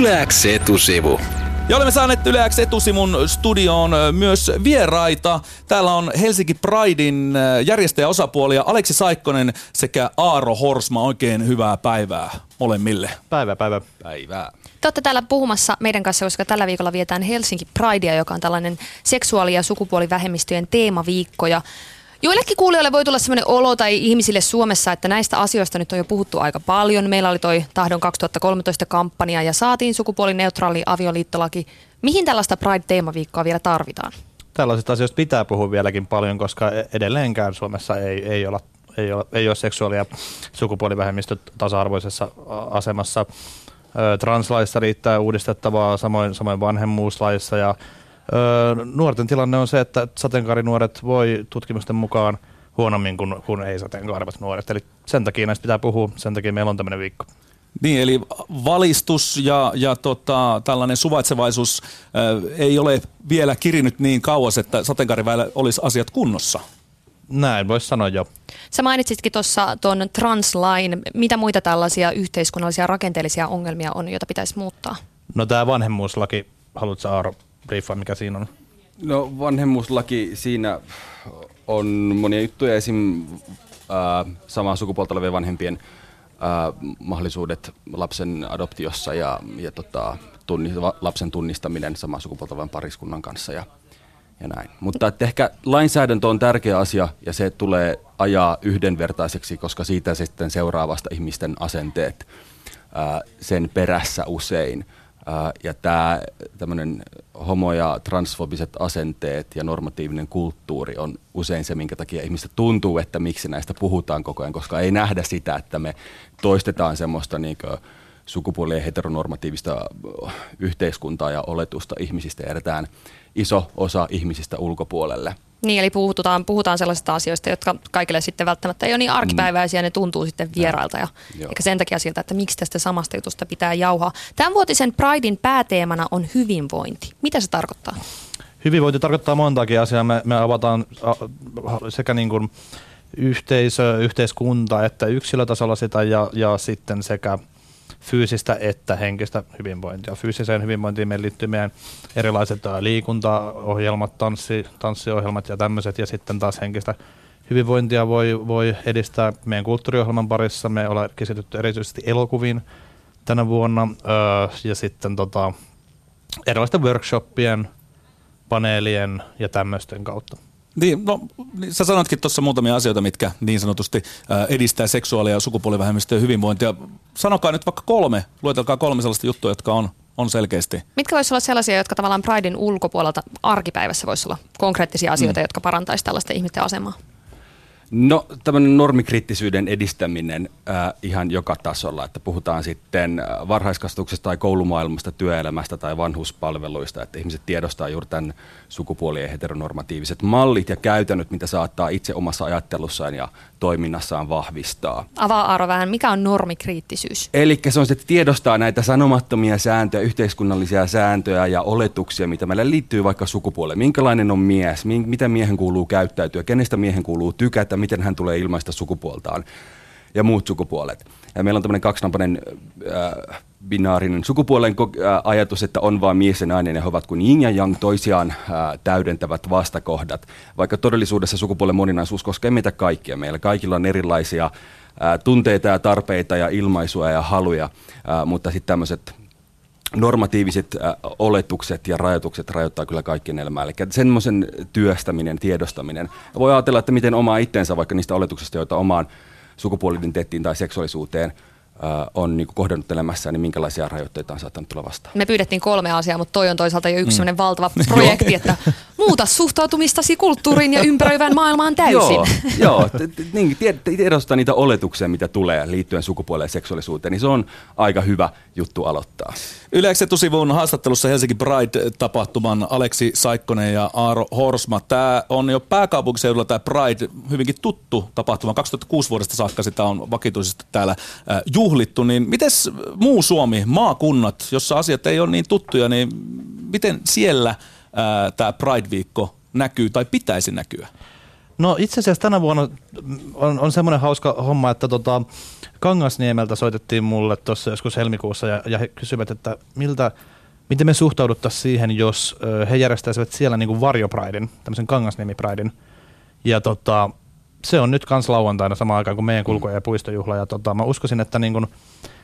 Yläks etusivu. Ja olemme saaneet Yleäks etusivun studioon myös vieraita. Täällä on Helsinki Pridein järjestäjäosapuolia Aleksi Saikkonen sekä Aaro Horsma. Oikein hyvää päivää molemmille. Päivää, päivää. Päivää. Te olette täällä puhumassa meidän kanssa, koska tällä viikolla vietään Helsinki Pridea, joka on tällainen seksuaali- ja sukupuolivähemmistöjen teemaviikko. Ja Joillekin kuulijoille voi tulla sellainen olo tai ihmisille Suomessa, että näistä asioista nyt on jo puhuttu aika paljon. Meillä oli toi Tahdon 2013 kampanja ja saatiin sukupuolineutraali avioliittolaki. Mihin tällaista Pride-teemaviikkoa vielä tarvitaan? Tällaisista asioista pitää puhua vieläkin paljon, koska e- edelleenkään Suomessa ei, ei, olla, ei, ole, ei ole seksuaali- ja sukupuolivähemmistöt tasa-arvoisessa asemassa. Translaissa riittää uudistettavaa, samoin, samoin vanhemmuuslaissa ja nuorten tilanne on se, että sateenkaarinuoret voi tutkimusten mukaan huonommin kuin, kuin ei-sateenkaarivat nuoret. Eli sen takia näistä pitää puhua, sen takia meillä on tämmöinen viikko. Niin, eli valistus ja, ja tota, tällainen suvaitsevaisuus äh, ei ole vielä kirinyt niin kauas, että sateenkaariväellä olisi asiat kunnossa. Näin voisi sanoa jo. Sä mainitsitkin tuossa tuon translain. Mitä muita tällaisia yhteiskunnallisia rakenteellisia ongelmia on, joita pitäisi muuttaa? No tämä vanhemmuuslaki, haluatko Aaro briefaa, mikä siinä on? No vanhemmuuslaki, siinä on monia juttuja, esim. Äh, samaa sukupuolta olevien vanhempien äh, mahdollisuudet lapsen adoptiossa ja, ja tota, tunni, lapsen tunnistaminen samaa sukupuolta olevan pariskunnan kanssa ja, ja näin. Mutta että ehkä lainsäädäntö on tärkeä asia ja se tulee ajaa yhdenvertaiseksi, koska siitä sitten seuraavasta ihmisten asenteet ää, sen perässä usein – ja tämä tämmöinen homo- ja transfobiset asenteet ja normatiivinen kulttuuri on usein se, minkä takia ihmistä tuntuu, että miksi näistä puhutaan koko ajan, koska ei nähdä sitä, että me toistetaan semmoista niin sukupuolien heteronormatiivista yhteiskuntaa ja oletusta ihmisistä jätetään iso osa ihmisistä ulkopuolelle – niin, eli puhutaan, puhutaan sellaisista asioista, jotka kaikille sitten välttämättä ei ole niin arkipäiväisiä, ne tuntuu sitten vierailta. Ja, eikä sen takia siltä, että miksi tästä samasta jutusta pitää jauhaa. Tämän vuotisen Pridein pääteemana on hyvinvointi. Mitä se tarkoittaa? Hyvinvointi tarkoittaa montakin asiaa. Me, me avataan sekä niin kuin yhteisö, yhteiskunta että yksilötasolla sitä ja, ja sitten sekä fyysistä että henkistä hyvinvointia. Fyysiseen hyvinvointiin meillä liittyy meidän erilaiset liikuntaohjelmat, tanssi, tanssiohjelmat ja tämmöiset, ja sitten taas henkistä hyvinvointia voi, voi edistää meidän kulttuuriohjelman parissa. Me ollaan keskitytty erityisesti elokuviin tänä vuonna, ja sitten tota, erilaisten workshoppien, paneelien ja tämmöisten kautta. Niin, no, niin sä sanotkin tuossa muutamia asioita, mitkä niin sanotusti äh, edistää seksuaali- ja sukupuolivähemmistöjen hyvinvointia. Sanokaa nyt vaikka kolme, luetelkaa kolme sellaista juttua, jotka on, on selkeästi. Mitkä voisivat olla sellaisia, jotka tavallaan Pridein ulkopuolelta arkipäivässä voisi olla konkreettisia asioita, mm. jotka parantaisivat tällaisten ihmisten asemaa? No tämmöinen normikriittisyyden edistäminen äh, ihan joka tasolla, että puhutaan sitten varhaiskasvatuksesta tai koulumaailmasta, työelämästä tai vanhuspalveluista, että ihmiset tiedostaa juuri tämän sukupuolien heteronormatiiviset mallit ja käytännöt, mitä saattaa itse omassa ajattelussaan ja toiminnassaan vahvistaa. Avaa Aaro vähän, mikä on normikriittisyys? Eli se on se, että tiedostaa näitä sanomattomia sääntöjä, yhteiskunnallisia sääntöjä ja oletuksia, mitä meillä liittyy vaikka sukupuoleen. Minkälainen on mies, mitä miehen kuuluu käyttäytyä, kenestä miehen kuuluu tykätä, miten hän tulee ilmaista sukupuoltaan ja muut sukupuolet. Ja meillä on tämmöinen kaksinapainen äh, binaarinen sukupuolen äh, ajatus, että on vain mies ja nainen ja he ovat kuin yin ja yang toisiaan äh, täydentävät vastakohdat. Vaikka todellisuudessa sukupuolen moninaisuus koskee meitä kaikkia. Meillä kaikilla on erilaisia äh, tunteita ja tarpeita ja ilmaisuja ja haluja, äh, mutta sitten tämmöiset normatiiviset äh, oletukset ja rajoitukset rajoittaa kyllä kaikkien elämää. Eli semmoisen työstäminen, tiedostaminen. Voi ajatella, että miten omaa itsensä vaikka niistä oletuksista, joita omaan sukupuolidentiteettiin tai seksuaalisuuteen on niin kohdannut elämässään, niin minkälaisia rajoitteita on saattanut tulla vastaan? Me pyydettiin kolme asiaa, mutta toi on toisaalta jo yksi mm. valtava projekti, että muuta suhtautumistasi kulttuuriin ja ympäröivään maailmaan täysin. joo, joo niin, tiedostaa niitä oletuksia, mitä tulee liittyen sukupuoleen ja seksuaalisuuteen, niin se on aika hyvä juttu aloittaa. Yleensä etusivun haastattelussa Helsinki Pride-tapahtuman Aleksi Saikkonen ja Aaro Horsma. Tämä on jo pääkaupunkiseudulla tämä Pride hyvinkin tuttu tapahtuma. 2006 vuodesta saakka sitä on vakituisesti täällä juhlittu. Niin miten muu Suomi, maakunnat, jossa asiat ei ole niin tuttuja, niin miten siellä tämä Pride-viikko näkyy tai pitäisi näkyä? No itse asiassa tänä vuonna on, on semmoinen hauska homma, että tota, Kangasniemeltä soitettiin mulle tuossa joskus helmikuussa ja, ja he kysyivät, että miltä, miten me suhtauduttaisiin siihen, jos ö, he järjestäisivät siellä niin kuin varjopraidin, tämmöisen Kangasniemi-praidin. Ja tota, se on nyt kans lauantaina samaan aikaan kuin meidän kulku- ja puistojuhla. Ja tota, mä uskoisin, että niin kuin,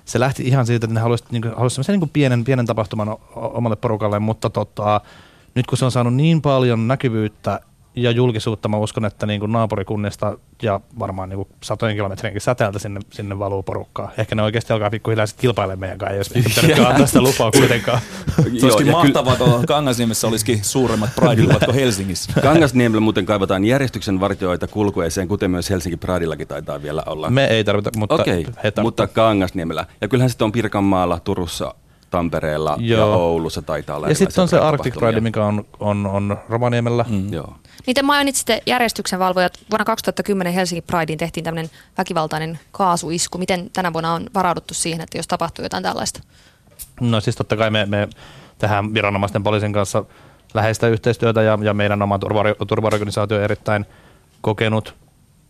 se lähti ihan siitä, että ne halusivat niin halusi niin pienen, pienen tapahtuman omalle porukalle, mutta tota, nyt kun se on saanut niin paljon näkyvyyttä ja julkisuutta, mä uskon, että niin kuin naapurikunnista ja varmaan niin kuin satojen kilometrinkin säteeltä sinne, sinne valuu porukkaa. Ehkä ne oikeasti alkaa pikkuhiljaa sitten kilpailemaan meidän kanssa, jos pitänyt antaa sitä lupaa kuitenkaan. Se olisikin mahtavaa, kun Kangasniemessä olisikin suuremmat Pride-juhlat kuin Helsingissä. Kangasniemellä muuten kaivataan järjestyksen vartioita kulkueeseen, kuten myös Helsinki Prideillakin taitaa vielä olla. Me ei tarvita, mutta Okei, he mutta Kangasniemellä. Ja kyllähän sitten on Pirkanmaalla, Turussa, Tampereella Joo. ja Oulussa taitaa olla Ja sitten on se Arctic. Pride, mikä on, on, on Rovaniemellä. Mm. Joo. Niin te mainitsitte järjestyksen valvojat. Vuonna 2010 Helsingin Prideen tehtiin tämmöinen väkivaltainen kaasuisku. Miten tänä vuonna on varauduttu siihen, että jos tapahtuu jotain tällaista? No siis totta kai me, me tehdään viranomaisten poliisin kanssa läheistä yhteistyötä ja, ja meidän oma turva- turvaorganisaatio on erittäin kokenut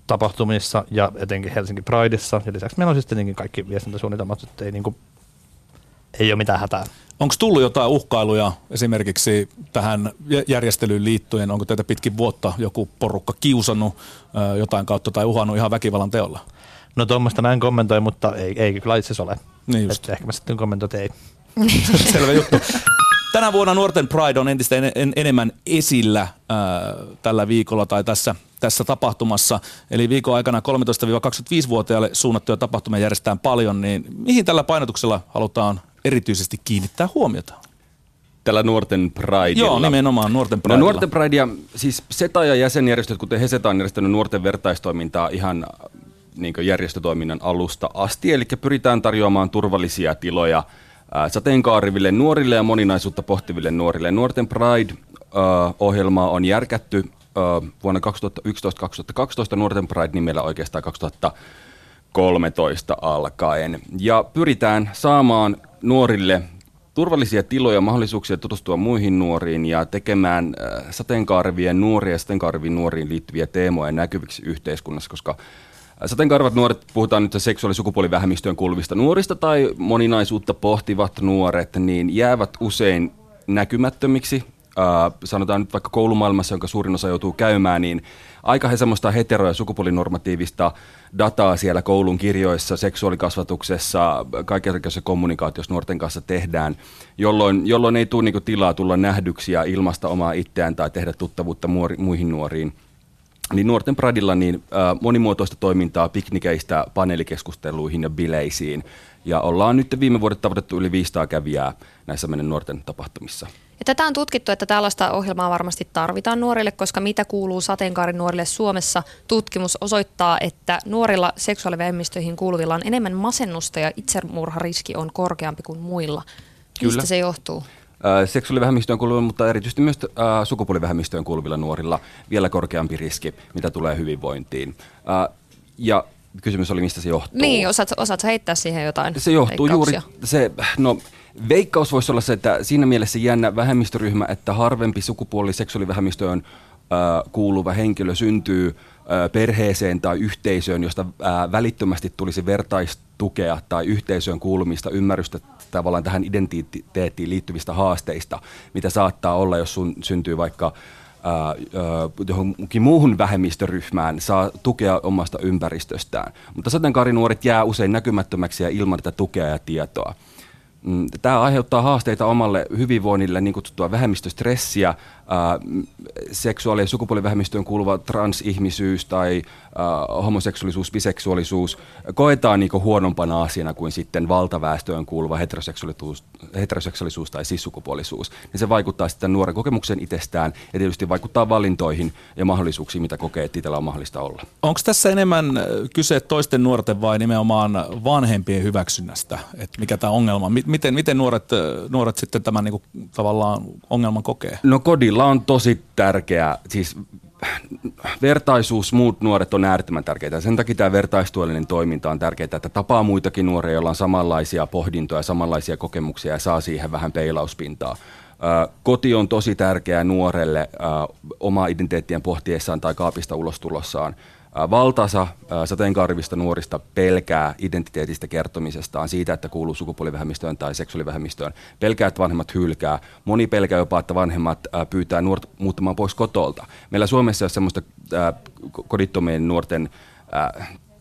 tapahtumissa ja etenkin Helsinki Prideissa. Ja lisäksi meillä on siis tietenkin kaikki viestintäsuunnitelmat, että ei, niin kuin, ei ole mitään hätää. Onko tullut jotain uhkailuja esimerkiksi tähän jä- järjestelyyn liittyen? Onko teitä pitkin vuotta joku porukka kiusannut jotain kautta tai uhannut ihan väkivallan teolla? No tuommoista mä en kommentoi, mutta ei, ei kyllä itse ole. Niin just. Et ehkä mä sitten kommentoin, ei. Selvä juttu. Tänä vuonna nuorten Pride on entistä en, en, enemmän esillä ää, tällä viikolla tai tässä, tässä tapahtumassa. Eli viikon aikana 13-25-vuotiaille suunnattuja tapahtumia järjestetään paljon, niin mihin tällä painotuksella halutaan erityisesti kiinnittää huomiota? Tällä nuorten Prideilla. Joo, nimenomaan nuorten No Pridella. nuorten Pridea, siis SETA ja jäsenjärjestöt, kuten HESETA on järjestänyt nuorten vertaistoimintaa ihan niin järjestötoiminnan alusta asti, eli pyritään tarjoamaan turvallisia tiloja sateenkaariville nuorille ja moninaisuutta pohtiville nuorille. Nuorten Pride-ohjelmaa on järkätty vuonna 2011-2012 Nuorten Pride-nimellä oikeastaan 2013 alkaen. Ja pyritään saamaan nuorille turvallisia tiloja, mahdollisuuksia tutustua muihin nuoriin ja tekemään äh, sateenkaarivien nuoria ja sateenkaariviin nuoriin liittyviä teemoja näkyviksi yhteiskunnassa, koska äh, sateenkaarivat nuoret, puhutaan nyt seksuaali- ja sukupuolivähemmistöön kuuluvista nuorista tai moninaisuutta pohtivat nuoret, niin jäävät usein näkymättömiksi. Äh, sanotaan nyt vaikka koulumaailmassa, jonka suurin osa joutuu käymään, niin aika he semmoista hetero- ja sukupuolinormatiivista dataa siellä koulun kirjoissa, seksuaalikasvatuksessa, kaikenlaisessa kommunikaatiossa nuorten kanssa tehdään, jolloin, jolloin ei tule niinku tilaa tulla nähdyksi ja ilmasta omaa itseään tai tehdä tuttavuutta muori, muihin nuoriin. Niin nuorten Pradilla niin, äh, monimuotoista toimintaa piknikeistä paneelikeskusteluihin ja bileisiin. Ja ollaan nyt viime vuodet tavoitettu yli 500 kävijää näissä meidän nuorten tapahtumissa. Ja tätä on tutkittu, että tällaista ohjelmaa varmasti tarvitaan nuorille, koska mitä kuuluu sateenkaarin nuorille Suomessa? Tutkimus osoittaa, että nuorilla seksuaalivähemmistöihin kuuluvilla on enemmän masennusta ja itsemurhariski on korkeampi kuin muilla. Mistä Kyllä. se johtuu? Äh, seksuaalivähemmistöön kuuluvilla, mutta erityisesti myös äh, sukupuolivähemmistöön kuuluvilla nuorilla vielä korkeampi riski, mitä tulee hyvinvointiin. Äh, ja kysymys oli, mistä se johtuu. Niin, osaat, osaat heittää siihen jotain Se johtuu juuri, veikkauksia? se, no veikkaus voisi olla se, että siinä mielessä jännä vähemmistöryhmä, että harvempi sukupuoli seksuaalivähemmistöön äh, kuuluva henkilö syntyy äh, perheeseen tai yhteisöön, josta äh, välittömästi tulisi vertaistukea tai yhteisöön kuulumista, ymmärrystä tavallaan tähän identiteettiin liittyvistä haasteista, mitä saattaa olla, jos sun syntyy vaikka johonkin muuhun vähemmistöryhmään, saa tukea omasta ympäristöstään. Mutta sateenkaarinuoret jää usein näkymättömäksi ja ilman tätä tukea ja tietoa. Mm, Tämä aiheuttaa haasteita omalle hyvinvoinnille, niin kutsuttua vähemmistöstressiä, ää, m, seksuaali- ja sukupuolivähemmistöön kuuluva transihmisyys tai ää, homoseksuaalisuus, biseksuaalisuus koetaan niin huonompana asiana kuin sitten valtaväestöön kuuluva heteroseksuaalisuus, heteroseksuaalisuus tai sissukupuolisuus. Niin se vaikuttaa sitten nuoren kokemukseen itsestään ja tietysti vaikuttaa valintoihin ja mahdollisuuksiin, mitä kokee, että itsellä on mahdollista olla. Onko tässä enemmän ö, kyse toisten nuorten vai nimenomaan vanhempien hyväksynnästä? Et mikä tämä ongelma? Mi- Miten, miten nuoret, nuoret sitten tämän niinku tavallaan ongelman kokee? No kodilla on tosi tärkeä, siis vertaisuus muut nuoret on äärettömän tärkeää. Sen takia tämä vertaistuellinen toiminta on tärkeää, että tapaa muitakin nuoria, joilla on samanlaisia pohdintoja, samanlaisia kokemuksia ja saa siihen vähän peilauspintaa. Koti on tosi tärkeä nuorelle oma identiteettien pohtiessaan tai kaapista ulostulossaan. Valtaosa sateenkaarivista nuorista pelkää identiteetistä kertomisestaan siitä, että kuuluu sukupuolivähemmistöön tai seksuaalivähemmistöön. Pelkää, että vanhemmat hylkää. Moni pelkää jopa, että vanhemmat pyytää nuoret muuttamaan pois kotolta. Meillä Suomessa on semmoista kodittomien nuorten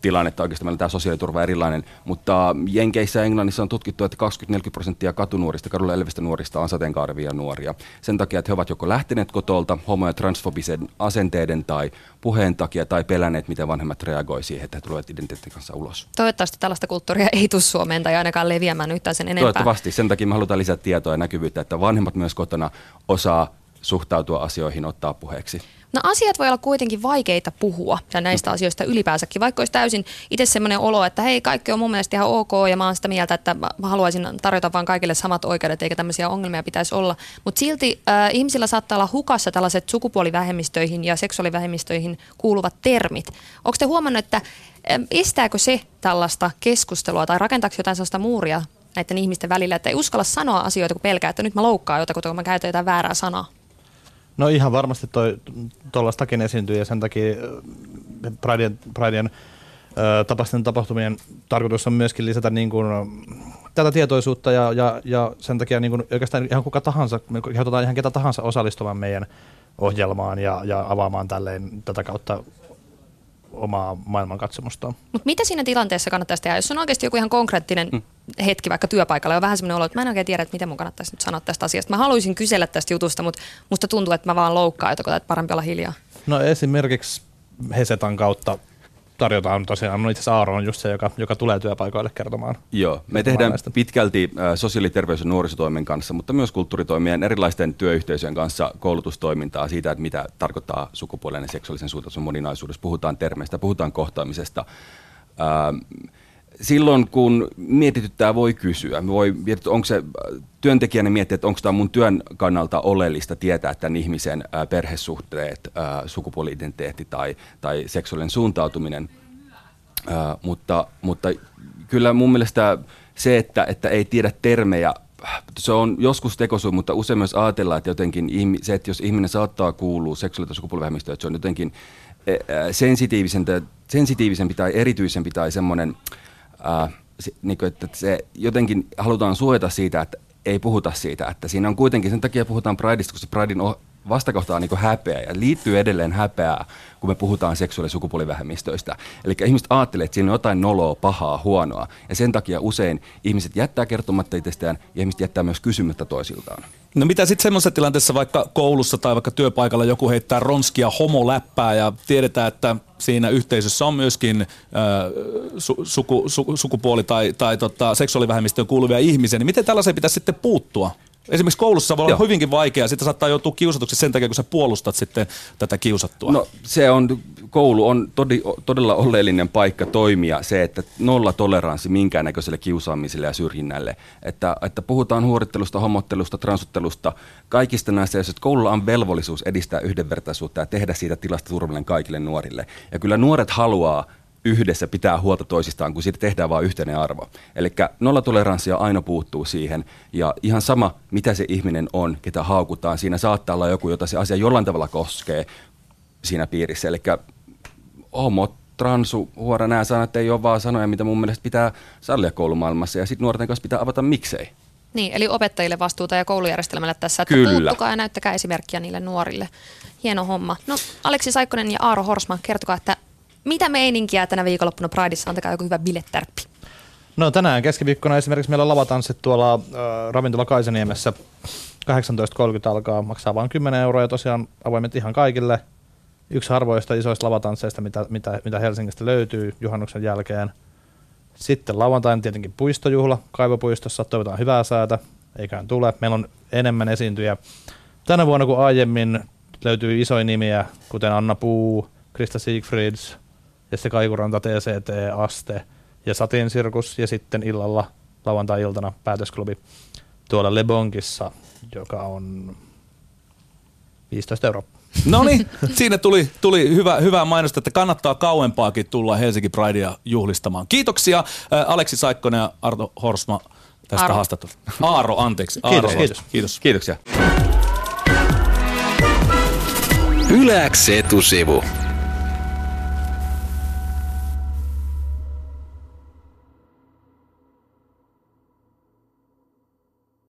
tilannetta oikeastaan. Meillä tämä sosiaaliturva erilainen, mutta Jenkeissä ja Englannissa on tutkittu, että 20-40 prosenttia katunuorista, kadulla elävistä nuorista on sateenkaarevia nuoria. Sen takia, että he ovat joko lähteneet kotolta homo- ja transfobisen asenteiden tai puheen takia tai pelänneet, miten vanhemmat reagoi siihen, että he tulevat identiteetin kanssa ulos. Toivottavasti tällaista kulttuuria ei tule Suomeen tai ainakaan leviämään yhtään sen enempää. Toivottavasti. Sen takia me halutaan lisää tietoa ja näkyvyyttä, että vanhemmat myös kotona osaa suhtautua asioihin, ottaa puheeksi. No asiat voi olla kuitenkin vaikeita puhua ja näistä asioista ylipäänsäkin, vaikka olisi täysin itse semmoinen olo, että hei kaikki on mun mielestä ihan ok ja mä oon sitä mieltä, että mä haluaisin tarjota vaan kaikille samat oikeudet eikä tämmöisiä ongelmia pitäisi olla. Mutta silti äh, ihmisillä saattaa olla hukassa tällaiset sukupuolivähemmistöihin ja seksuaalivähemmistöihin kuuluvat termit. Onko te huomannut, että estääkö se tällaista keskustelua tai rakentaako jotain sellaista muuria näiden ihmisten välillä, että ei uskalla sanoa asioita, kun pelkää, että nyt mä loukkaan jotakin, kun mä käytän jotain väärää sanaa? No ihan varmasti tuollaistakin esiintyy ja sen takia Pridein, Pridein tapaisten tapahtumien tarkoitus on myöskin lisätä niin kuin, tätä tietoisuutta ja, ja, ja sen takia niin kuin oikeastaan ihan kuka tahansa, me kehotetaan ihan ketä tahansa osallistumaan meidän ohjelmaan ja, ja avaamaan tälleen tätä kautta omaa maailmankatsomustaan. Mutta mitä siinä tilanteessa kannattaisi tehdä, jos on oikeasti joku ihan konkreettinen mm. Hetki vaikka työpaikalla ja on vähän semmoinen olo, että mä en oikein tiedä, että mitä mun kannattaisi nyt sanoa tästä asiasta. Mä haluaisin kysellä tästä jutusta, mutta musta tuntuu, että mä vaan loukkaan jotain, että parempi olla hiljaa. No esimerkiksi Hesetan kautta tarjotaan tosiaan, no itse asiassa Aaro on just se, joka, joka tulee työpaikoille kertomaan. Joo, me tehdään näistä. pitkälti äh, sosiaali-, terveys- ja nuorisotoimen kanssa, mutta myös kulttuuritoimien erilaisten työyhteisöjen kanssa koulutustoimintaa siitä, että mitä tarkoittaa sukupuolen ja seksuaalisen suuntautumisen moninaisuudessa. Puhutaan termeistä, puhutaan kohtaamisesta. Ähm, silloin kun mietityttää, voi kysyä. Voi miettiä, onko se työntekijänä miettiä, että onko tämä mun työn kannalta oleellista tietää tämän ihmisen perhesuhteet, sukupuoli-identiteetti tai, tai seksuaalinen suuntautuminen. mutta, mutta kyllä mun mielestä se, että, että ei tiedä termejä, se on joskus tekosyy, mutta usein myös ajatellaan, että jotenkin se, että jos ihminen saattaa kuulua seksuaali- tai sukupuolivähemmistöön, että se on jotenkin e, sensitiivisempi, sensitiivisempi tai erityisempi tai semmoinen ää, se, niin kuin, että se jotenkin halutaan suojata siitä, että ei puhuta siitä, että siinä on kuitenkin, sen takia puhutaan Prideista, koska Pridein vastakohta on niin häpeä ja liittyy edelleen häpeää, kun me puhutaan seksuaali- ja sukupuolivähemmistöistä. Eli ihmiset ajattelee, että siinä on jotain noloa, pahaa, huonoa ja sen takia usein ihmiset jättää kertomatta itsestään ja ihmiset jättää myös kysymättä toisiltaan. No mitä sitten semmoisessa tilanteessa vaikka koulussa tai vaikka työpaikalla joku heittää ronskia homoläppää ja tiedetään, että siinä yhteisössä on myöskin äh, su, suku, su, sukupuoli- tai, tai tota, seksuaalivähemmistöön kuuluvia ihmisiä, niin miten tällaiseen pitäisi sitten puuttua? Esimerkiksi koulussa voi olla Joo. hyvinkin vaikeaa, sitten saattaa joutua kiusatuksi sen takia, kun sä puolustat sitten tätä kiusattua. No se on, koulu on todi, todella oleellinen paikka toimia se, että nolla toleranssi minkäännäköiselle kiusaamiselle ja syrjinnälle. Että, että puhutaan huorittelusta, homottelusta, transuttelusta, kaikista näistä, jos koululla on velvollisuus edistää yhdenvertaisuutta ja tehdä siitä tilasta turvallinen kaikille nuorille. Ja kyllä nuoret haluaa yhdessä pitää huolta toisistaan, kun siitä tehdään vain yhteinen arvo. Eli nollatoleranssia aina puuttuu siihen, ja ihan sama, mitä se ihminen on, ketä haukutaan, siinä saattaa olla joku, jota se asia jollain tavalla koskee siinä piirissä. Eli homo, transu, huora, nämä sanat ei ole vaan sanoja, mitä mun mielestä pitää sallia koulumaailmassa, ja sitten nuorten kanssa pitää avata miksei. Niin, eli opettajille vastuuta ja koulujärjestelmälle tässä, että Kyllä. puuttukaa ja näyttäkää esimerkkiä niille nuorille. Hieno homma. No, Aleksi Saikkonen ja Aaro Horsma, kertokaa, että mitä meininkiä tänä viikonloppuna Prideissa? Antakaa joku hyvä bilettärppi. No tänään keskiviikkona esimerkiksi meillä lavatanssit tuolla äh, ravintola Kaisaniemessä 18.30 alkaa, maksaa vain 10 euroa ja tosiaan avoimet ihan kaikille. Yksi harvoista isoista lavatansseista, mitä, mitä, mitä Helsingistä löytyy juhannuksen jälkeen. Sitten lauantaina tietenkin puistojuhla Kaivopuistossa, toivotaan hyvää säätä, eiköhän tule. Meillä on enemmän esiintyjä tänä vuonna kuin aiemmin. Löytyy isoja nimiä, kuten Anna Puu, Krista Siegfrieds, ja se Kaikuranta TCT, Aste ja Satin Sirkus ja sitten illalla lauantai-iltana päätösklubi tuolla Lebonkissa, joka on 15 euroa. No niin, siinä tuli, tuli hyvä, hyvää mainosta, että kannattaa kauempaakin tulla Helsinki Pridea juhlistamaan. Kiitoksia äh, Aleksi Saikkonen ja Arto Horsma tästä Aaro. haastattelusta. Aaro, anteeksi. Aaro, Kiitos, kiitos. kiitos. Kiitoksia. Yläks etusivu.